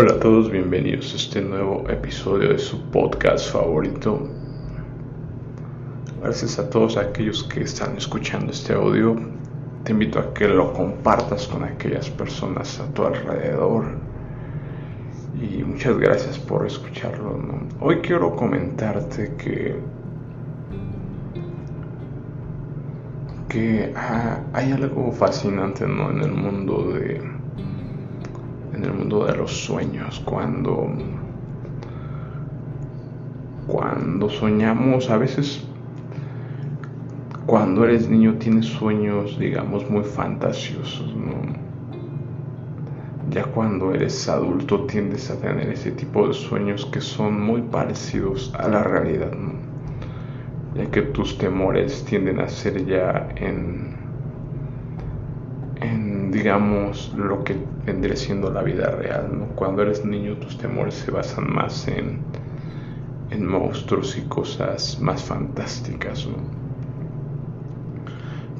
Hola a todos, bienvenidos a este nuevo episodio de su podcast favorito. Gracias a todos aquellos que están escuchando este audio. Te invito a que lo compartas con aquellas personas a tu alrededor. Y muchas gracias por escucharlo. Hoy quiero comentarte que que ah, hay algo fascinante ¿no? en el mundo de en el mundo de los sueños, cuando, cuando soñamos, a veces cuando eres niño tienes sueños, digamos, muy fantasiosos, ¿no? Ya cuando eres adulto tiendes a tener ese tipo de sueños que son muy parecidos a la realidad, ¿no? Ya que tus temores tienden a ser ya en digamos, lo que vendría siendo la vida real. ¿no? Cuando eres niño tus temores se basan más en, en monstruos y cosas más fantásticas. ¿no?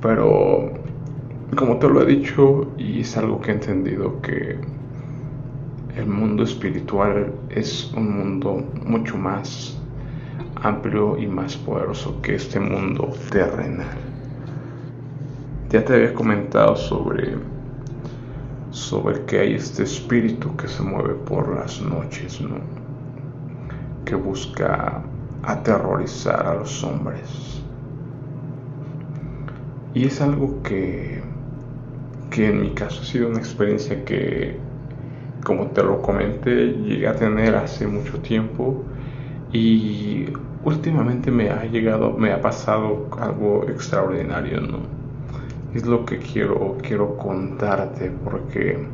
Pero, como te lo he dicho, y es algo que he entendido, que el mundo espiritual es un mundo mucho más amplio y más poderoso que este mundo terrenal. Ya te había comentado sobre sobre que hay este espíritu que se mueve por las noches, ¿no? que busca aterrorizar a los hombres. Y es algo que, que en mi caso ha sido una experiencia que, como te lo comenté, llegué a tener hace mucho tiempo y últimamente me ha llegado, me ha pasado algo extraordinario, ¿no? Es lo que quiero, quiero contarte porque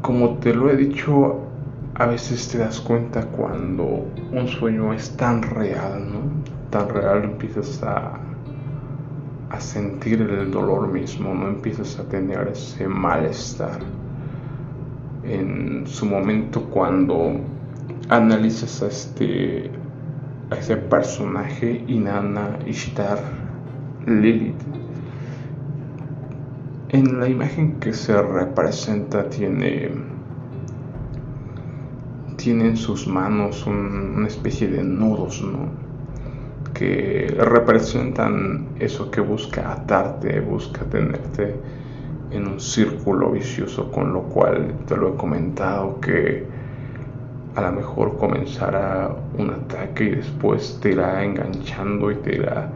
como te lo he dicho, a veces te das cuenta cuando un sueño es tan real, ¿no? Tan real empiezas a, a sentir el dolor mismo, no empiezas a tener ese malestar. En su momento cuando analizas a este a ese personaje Inanna Ishtar Lilith. En la imagen que se representa tiene, tiene en sus manos una especie de nudos, que representan eso que busca atarte, busca tenerte en un círculo vicioso, con lo cual te lo he comentado que a lo mejor comenzará un ataque y después te irá enganchando y te irá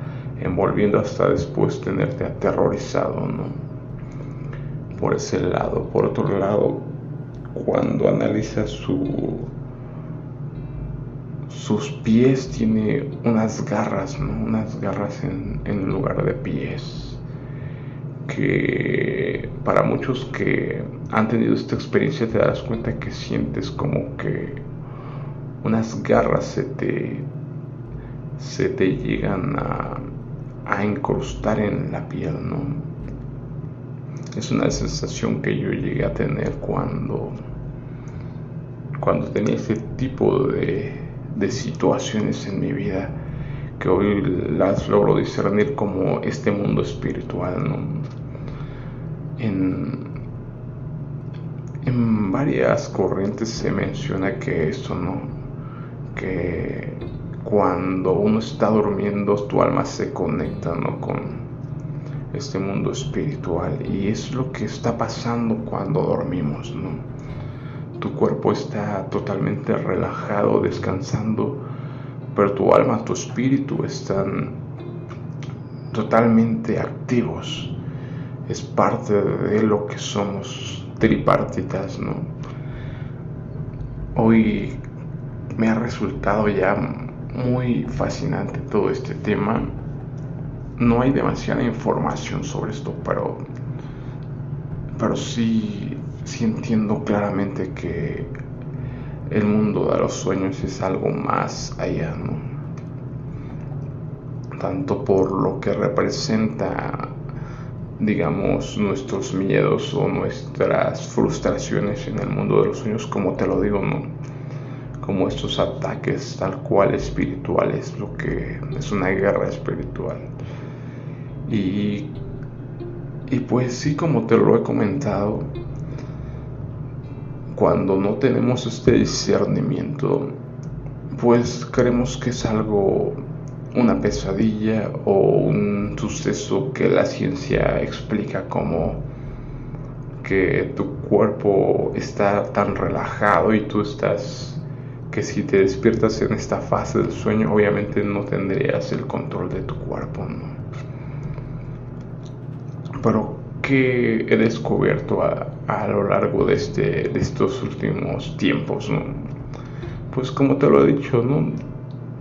envolviendo hasta después tenerte aterrorizado, ¿no? Por ese lado. Por otro lado, cuando analizas su, sus pies, tiene unas garras, ¿no? Unas garras en, en lugar de pies. Que para muchos que han tenido esta experiencia te darás cuenta que sientes como que unas garras se te, se te llegan a, a incrustar en la piel, ¿no? Es una sensación que yo llegué a tener cuando, cuando tenía ese tipo de, de situaciones en mi vida que hoy las logro discernir como este mundo espiritual, ¿no? En, en varias corrientes se menciona que esto, ¿no? Que cuando uno está durmiendo, tu alma se conecta ¿no? con este mundo espiritual y es lo que está pasando cuando dormimos. ¿no? Tu cuerpo está totalmente relajado, descansando, pero tu alma, tu espíritu están totalmente activos. Es parte de lo que somos tripartitas, ¿no? Hoy me ha resultado ya muy fascinante todo este tema. No hay demasiada información sobre esto, pero, pero sí, sí entiendo claramente que el mundo de los sueños es algo más allá, ¿no? Tanto por lo que representa, digamos, nuestros miedos o nuestras frustraciones en el mundo de los sueños, como te lo digo, ¿no? Como estos ataques tal cual espirituales, lo que es una guerra espiritual. Y, y pues sí, como te lo he comentado, cuando no tenemos este discernimiento, pues creemos que es algo, una pesadilla o un suceso que la ciencia explica como que tu cuerpo está tan relajado y tú estás que si te despiertas en esta fase del sueño obviamente no tendrías el control de tu cuerpo pero que he descubierto a, lo largo de, este, de estos últimos tiempos pues como te lo he dicho, ¿no?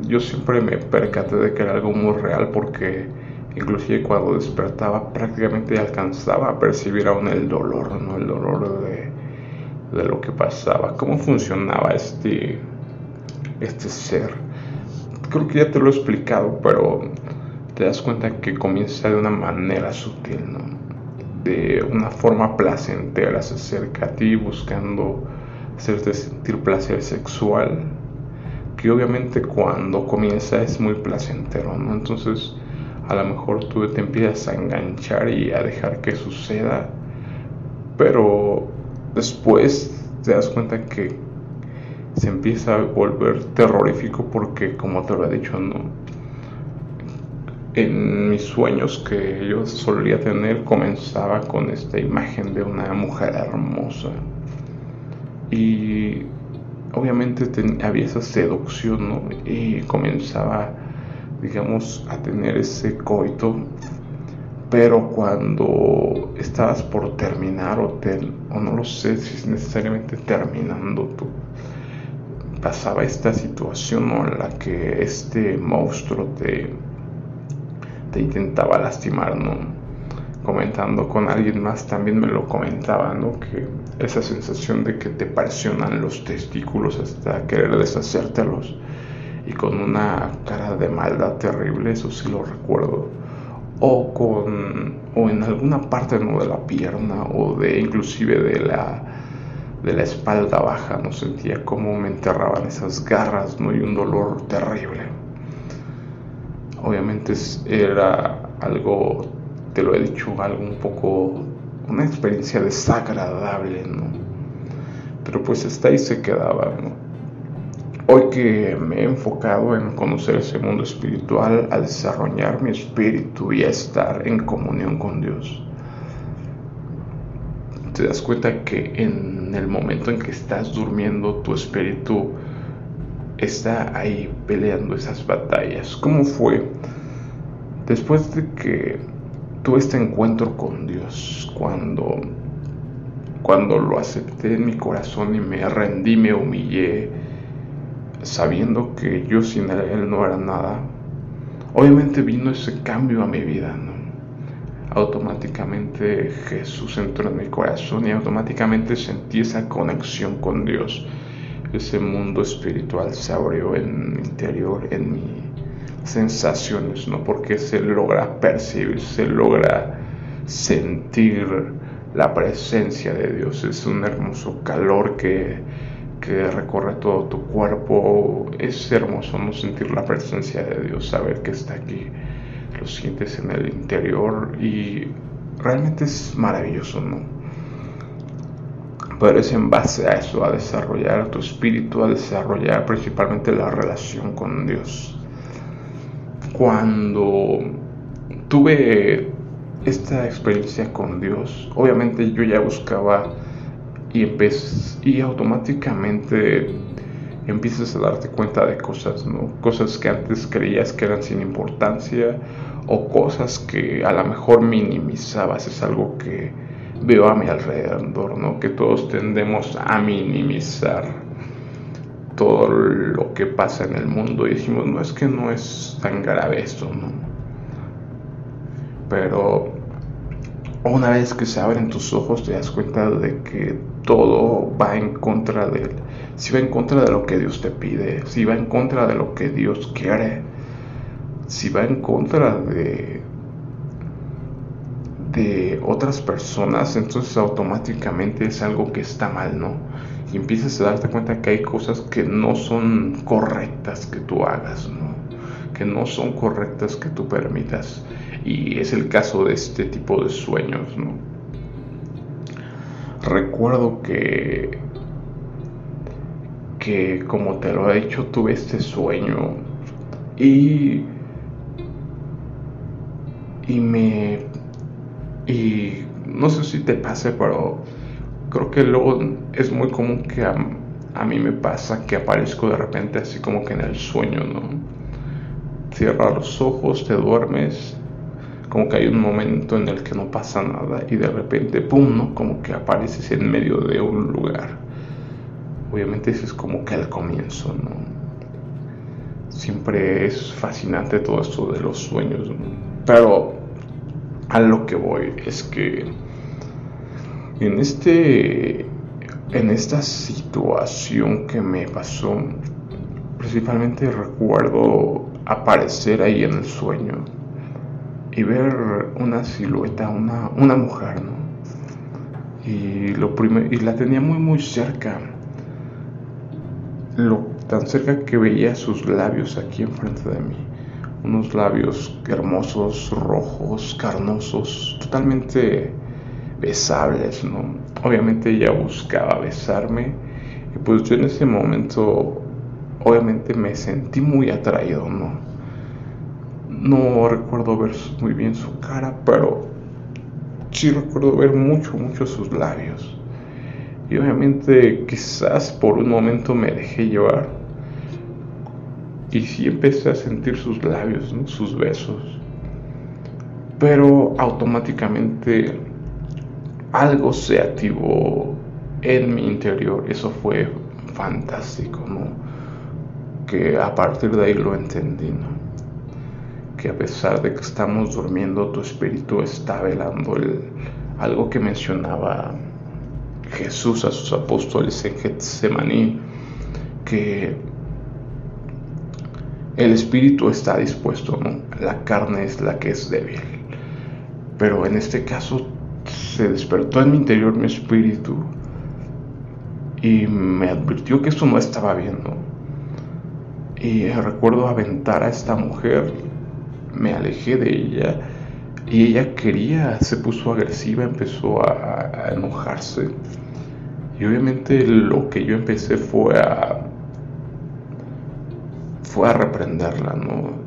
Yo siempre me percaté de que era algo muy real porque inclusive cuando despertaba prácticamente alcanzaba a percibir aún el dolor, ¿no? El dolor de, de lo que pasaba, cómo funcionaba este, este ser. Creo que ya te lo he explicado, pero te das cuenta que comienza de una manera sutil, ¿no? De una forma placentera, se acerca a ti buscando hacerte sentir placer sexual, que obviamente cuando comienza es muy placentero, ¿no? Entonces a lo mejor tú te empiezas a enganchar y a dejar que suceda, pero después te das cuenta que se empieza a volver terrorífico porque como te lo he dicho, ¿no? En mis sueños que yo solía tener comenzaba con esta imagen de una mujer hermosa y obviamente había esa seducción, ¿no? Y comenzaba, digamos, a tener ese coito, pero cuando estabas por terminar o, o no lo sé si es necesariamente terminando, tú, pasaba esta situación en la que este monstruo te, te intentaba lastimar, ¿no? comentando con alguien más también me lo comentaba, ¿no? Que esa sensación de que te presionan los testículos hasta querer deshacértelos y con una cara de maldad terrible, eso sí lo recuerdo. O con o en alguna parte ¿no? de la pierna o de inclusive de la de la espalda baja, no sentía como me enterraban esas garras, ¿no? Y un dolor terrible. Obviamente era algo te lo he dicho, algo un poco, una experiencia desagradable, ¿no? Pero pues hasta ahí se quedaba, ¿no? Hoy que me he enfocado en conocer ese mundo espiritual, a desarrollar mi espíritu y a estar en comunión con Dios, te das cuenta que en el momento en que estás durmiendo, tu espíritu está ahí peleando esas batallas. ¿Cómo fue? Después de que tuve este encuentro con Dios cuando, cuando lo acepté en mi corazón y me rendí, me humillé, sabiendo que yo sin Él no era nada. Obviamente vino ese cambio a mi vida, ¿no? Automáticamente Jesús entró en mi corazón y automáticamente sentí esa conexión con Dios. Ese mundo espiritual se abrió en mi interior, en mi sensaciones, ¿no? Porque se logra percibir, se logra sentir la presencia de Dios. Es un hermoso calor que, que recorre todo tu cuerpo. Es hermoso no sentir la presencia de Dios, saber que está aquí. Lo sientes en el interior y realmente es maravilloso, ¿no? Pero es en base a eso, a desarrollar tu espíritu, a desarrollar principalmente la relación con Dios cuando tuve esta experiencia con Dios, obviamente yo ya buscaba y, y automáticamente empiezas a darte cuenta de cosas, ¿no? Cosas que antes creías que eran sin importancia o cosas que a lo mejor minimizabas. Es algo que veo a mi alrededor, ¿no? Que todos tendemos a minimizar todo lo que pasa en el mundo y decimos, no es que no es tan grave esto, ¿no? Pero una vez que se abren tus ojos te das cuenta de que todo va en contra de él. Si va en contra de lo que Dios te pide, si va en contra de lo que Dios quiere, si va en contra de de otras personas, entonces automáticamente es algo que está mal, ¿no? y empiezas a darte cuenta que hay cosas que no son correctas que tú hagas, ¿no? que no son correctas que tú permitas. Y es el caso de este tipo de sueños. ¿no? Recuerdo que que como te lo he dicho tuve este sueño y y me y no sé si te pase pero creo que luego es muy común que a, a mí me pasa que aparezco de repente así como que en el sueño no cierras los ojos te duermes como que hay un momento en el que no pasa nada y de repente, ¡pum!, ¿no? Como que apareces en medio de un lugar. Obviamente ese es como que el comienzo, ¿no? Siempre es fascinante todo esto de los sueños, ¿no? Pero a lo que voy es que en este en esta situación que me pasó principalmente recuerdo aparecer ahí en el sueño y ver una silueta, una, una mujer, ¿no? Y, lo y la tenía muy, muy cerca. Lo, tan cerca que veía sus labios aquí enfrente de mí. Unos labios hermosos, rojos, carnosos, totalmente besables, ¿no? Obviamente ella buscaba besarme y pues yo en ese momento obviamente me sentí muy atraído, ¿no? No recuerdo ver muy bien su cara, pero sí recuerdo ver mucho, mucho sus labios. Y obviamente quizás por un momento me dejé llevar. Y sí empecé a sentir sus labios, sus besos. Pero automáticamente algo se activó en mi interior. Eso fue fantástico, ¿no? Que a partir de ahí lo entendí, ¿no? Que a pesar de que estamos durmiendo, tu espíritu está velando el, algo que mencionaba Jesús a sus apóstoles en Getsemaní, que el espíritu está dispuesto, la carne es la que es débil. Pero en este caso se despertó en mi interior mi espíritu y me advirtió que eso no estaba bien. Y recuerdo aventar a esta mujer me alejé de ella y ella quería, se puso agresiva, empezó a, enojarse. Y obviamente lo que yo empecé fue a fue a reprenderla, ¿no?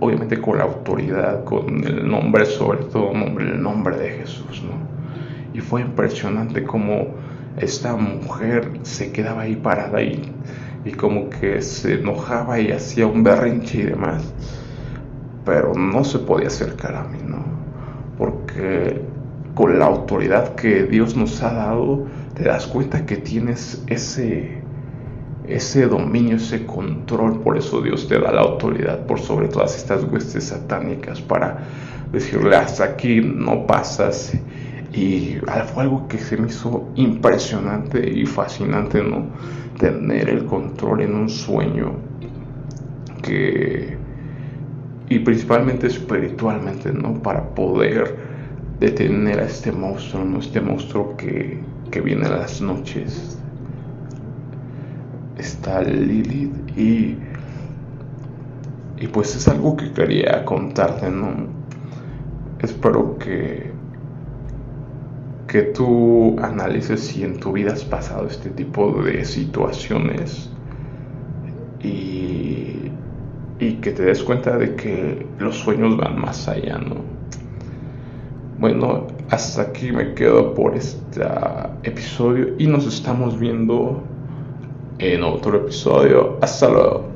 obviamente con la autoridad, con el nombre, sobre todo el nombre de Jesús, ¿no? Y fue impresionante como esta mujer se quedaba ahí parada y, y como que se enojaba y hacía un berrinche y demás pero no se podía acercar a mí, ¿no? Porque con la autoridad que Dios nos ha dado, te das cuenta que tienes ese, ese dominio, ese control. Por eso Dios te da la autoridad por sobre todas estas huestes satánicas para decirle hasta aquí no pasas. Y fue algo que se me hizo impresionante y fascinante, ¿no? Tener el control en un sueño que y principalmente espiritualmente, ¿no? Para poder detener a este monstruo, ¿no? Este monstruo que, que viene a las noches. Está Lilith y, y pues es algo que quería contarte, ¿no? Espero que, que tú analices si en tu vida has pasado este tipo de situaciones y y que te des cuenta de que los sueños van más allá, ¿no? Bueno, hasta aquí me quedo por este episodio y nos estamos viendo en otro episodio. Hasta luego.